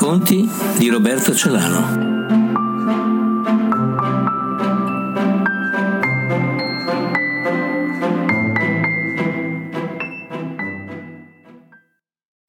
Racconti di Roberto Celano.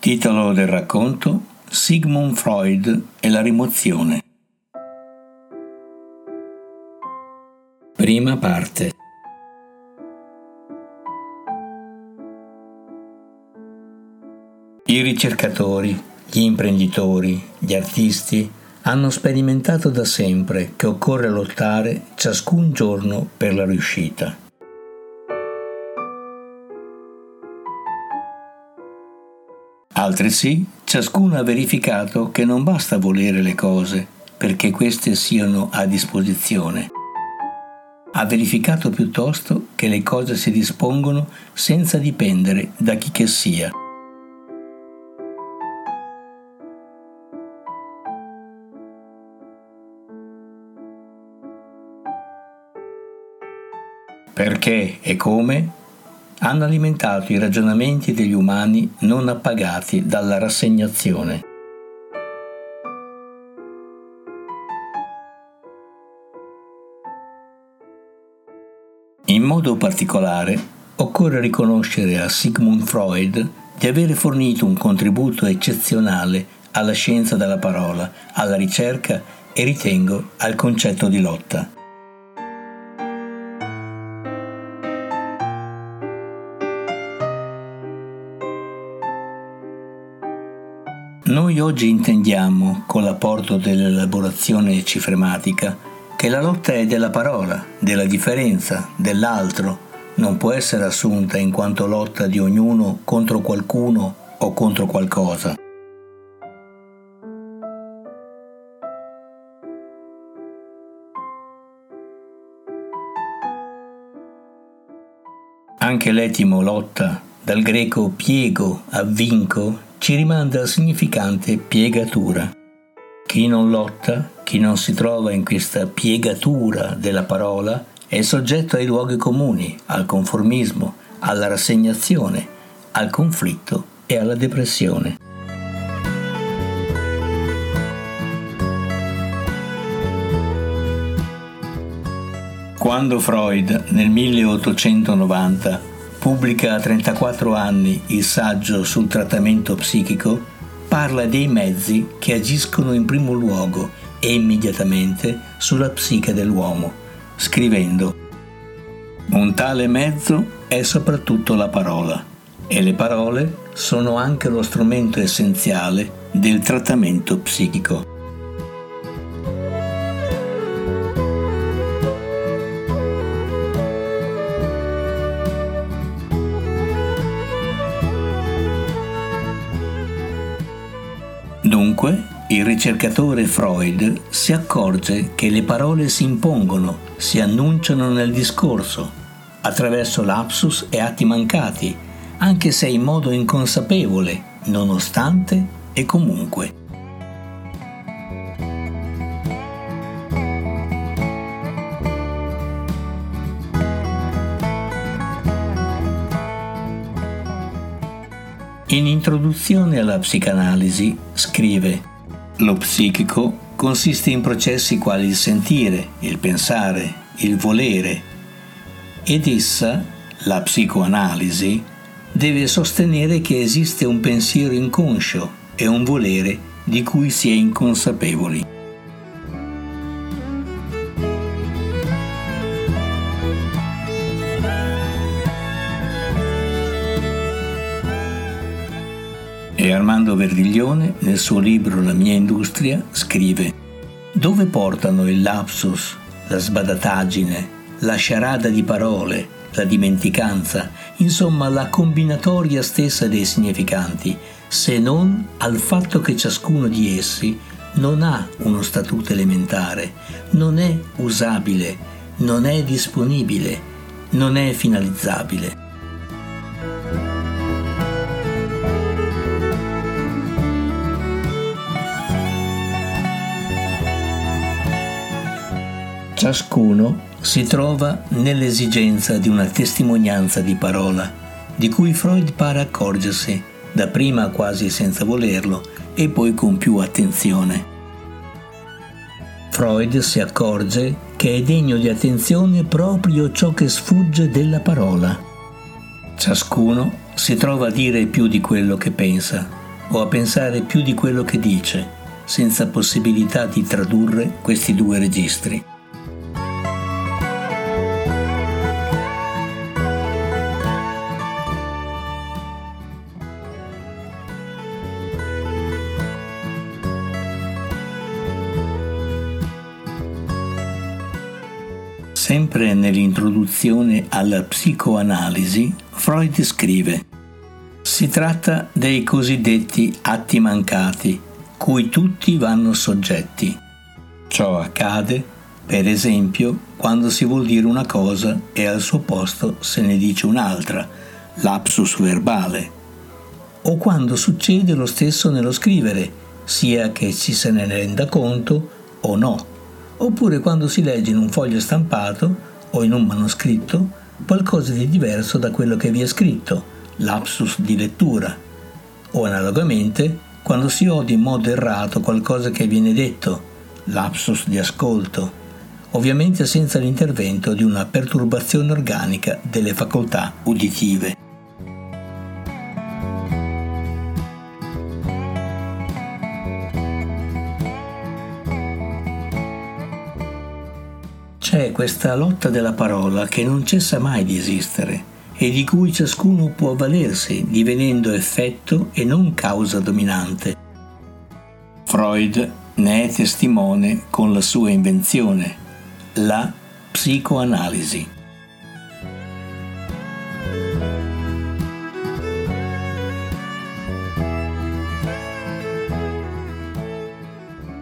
Titolo del racconto Sigmund Freud e la rimozione. Prima parte. I ricercatori, gli imprenditori, gli artisti hanno sperimentato da sempre che occorre lottare ciascun giorno per la riuscita. Altresì, ciascuno ha verificato che non basta volere le cose perché queste siano a disposizione. Ha verificato piuttosto che le cose si dispongono senza dipendere da chi che sia. Perché e come hanno alimentato i ragionamenti degli umani non appagati dalla rassegnazione. In modo particolare, occorre riconoscere a Sigmund Freud di avere fornito un contributo eccezionale alla scienza della parola, alla ricerca e ritengo al concetto di lotta. Oggi intendiamo, con l'apporto dell'elaborazione cifrematica, che la lotta è della parola, della differenza, dell'altro, non può essere assunta in quanto lotta di ognuno contro qualcuno o contro qualcosa. Anche l'etimo lotta, dal greco piego a vinco, ci rimanda al significante piegatura. Chi non lotta, chi non si trova in questa piegatura della parola, è soggetto ai luoghi comuni, al conformismo, alla rassegnazione, al conflitto e alla depressione. Quando Freud nel 1890 pubblica a 34 anni il saggio sul trattamento psichico, parla dei mezzi che agiscono in primo luogo e immediatamente sulla psiche dell'uomo, scrivendo Un tale mezzo è soprattutto la parola e le parole sono anche lo strumento essenziale del trattamento psichico. Dunque, il ricercatore Freud si accorge che le parole si impongono, si annunciano nel discorso, attraverso lapsus e atti mancati, anche se in modo inconsapevole, nonostante e comunque. In introduzione alla psicanalisi scrive Lo psichico consiste in processi quali il sentire, il pensare, il volere ed essa, la psicoanalisi, deve sostenere che esiste un pensiero inconscio e un volere di cui si è inconsapevoli. E Armando Verdiglione, nel suo libro La mia industria, scrive Dove portano il lapsus, la sbadataggine, la sciarada di parole, la dimenticanza, insomma la combinatoria stessa dei significanti, se non al fatto che ciascuno di essi non ha uno statuto elementare, non è usabile, non è disponibile, non è finalizzabile. Ciascuno si trova nell'esigenza di una testimonianza di parola, di cui Freud pare accorgersi, dapprima quasi senza volerlo, e poi con più attenzione. Freud si accorge che è degno di attenzione proprio ciò che sfugge della parola. Ciascuno si trova a dire più di quello che pensa o a pensare più di quello che dice, senza possibilità di tradurre questi due registri. Sempre nell'introduzione alla psicoanalisi, Freud scrive Si tratta dei cosiddetti atti mancati, cui tutti vanno soggetti. Ciò accade, per esempio, quando si vuol dire una cosa e al suo posto se ne dice un'altra, lapsus verbale, o quando succede lo stesso nello scrivere, sia che ci se ne renda conto o no oppure quando si legge in un foglio stampato o in un manoscritto qualcosa di diverso da quello che vi è scritto, lapsus di lettura, o analogamente quando si odia in modo errato qualcosa che viene detto, lapsus di ascolto, ovviamente senza l'intervento di una perturbazione organica delle facoltà uditive. C'è questa lotta della parola che non cessa mai di esistere e di cui ciascuno può avvalersi divenendo effetto e non causa dominante. Freud ne è testimone con la sua invenzione, la psicoanalisi.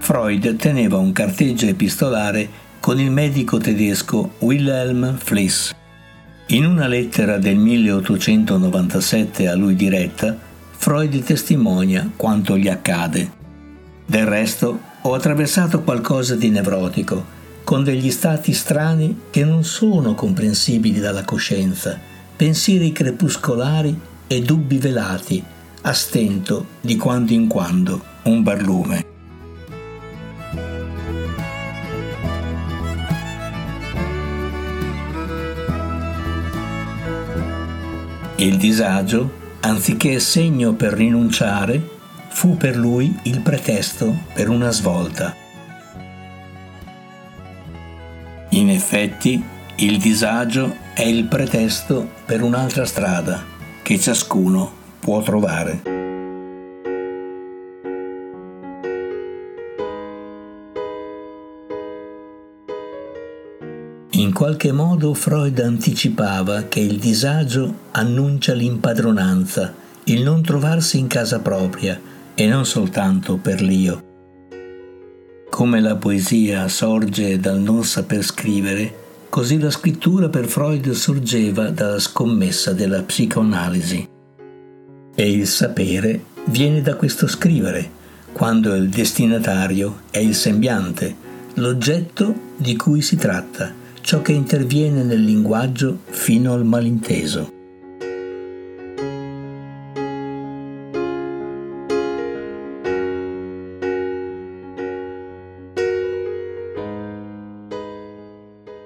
Freud teneva un carteggio epistolare con il medico tedesco Wilhelm Fliss. In una lettera del 1897 a lui diretta, Freud testimonia quanto gli accade. Del resto, ho attraversato qualcosa di nevrotico, con degli stati strani che non sono comprensibili dalla coscienza, pensieri crepuscolari e dubbi velati, a stento di quando in quando un barlume. Il disagio, anziché segno per rinunciare, fu per lui il pretesto per una svolta. In effetti, il disagio è il pretesto per un'altra strada che ciascuno può trovare. In qualche modo Freud anticipava che il disagio annuncia l'impadronanza, il non trovarsi in casa propria e non soltanto per l'io. Come la poesia sorge dal non saper scrivere, così la scrittura per Freud sorgeva dalla scommessa della psicoanalisi. E il sapere viene da questo scrivere, quando il destinatario è il sembiante, l'oggetto di cui si tratta ciò che interviene nel linguaggio fino al malinteso.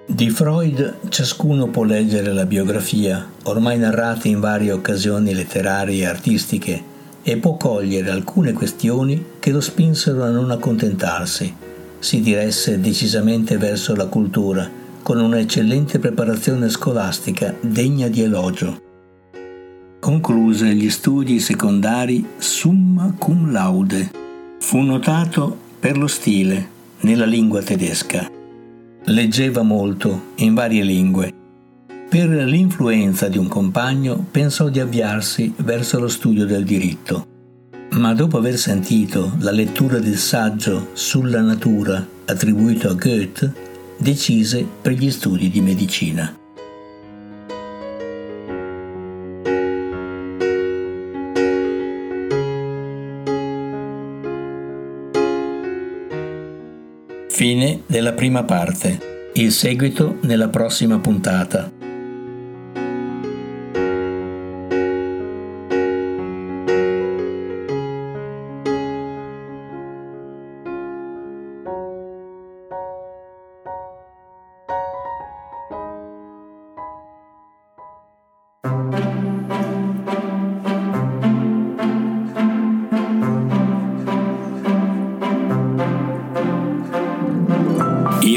Di Freud ciascuno può leggere la biografia, ormai narrata in varie occasioni letterarie e artistiche, e può cogliere alcune questioni che lo spinsero a non accontentarsi, si diresse decisamente verso la cultura, con un'eccellente preparazione scolastica degna di elogio. Concluse gli studi secondari summa cum laude. Fu notato per lo stile nella lingua tedesca. Leggeva molto in varie lingue. Per l'influenza di un compagno pensò di avviarsi verso lo studio del diritto. Ma dopo aver sentito la lettura del saggio sulla natura attribuito a Goethe, decise per gli studi di medicina. Fine della prima parte. Il seguito nella prossima puntata.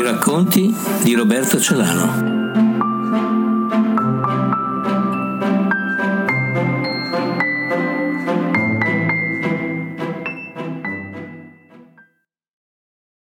Racconti di Roberto Celano.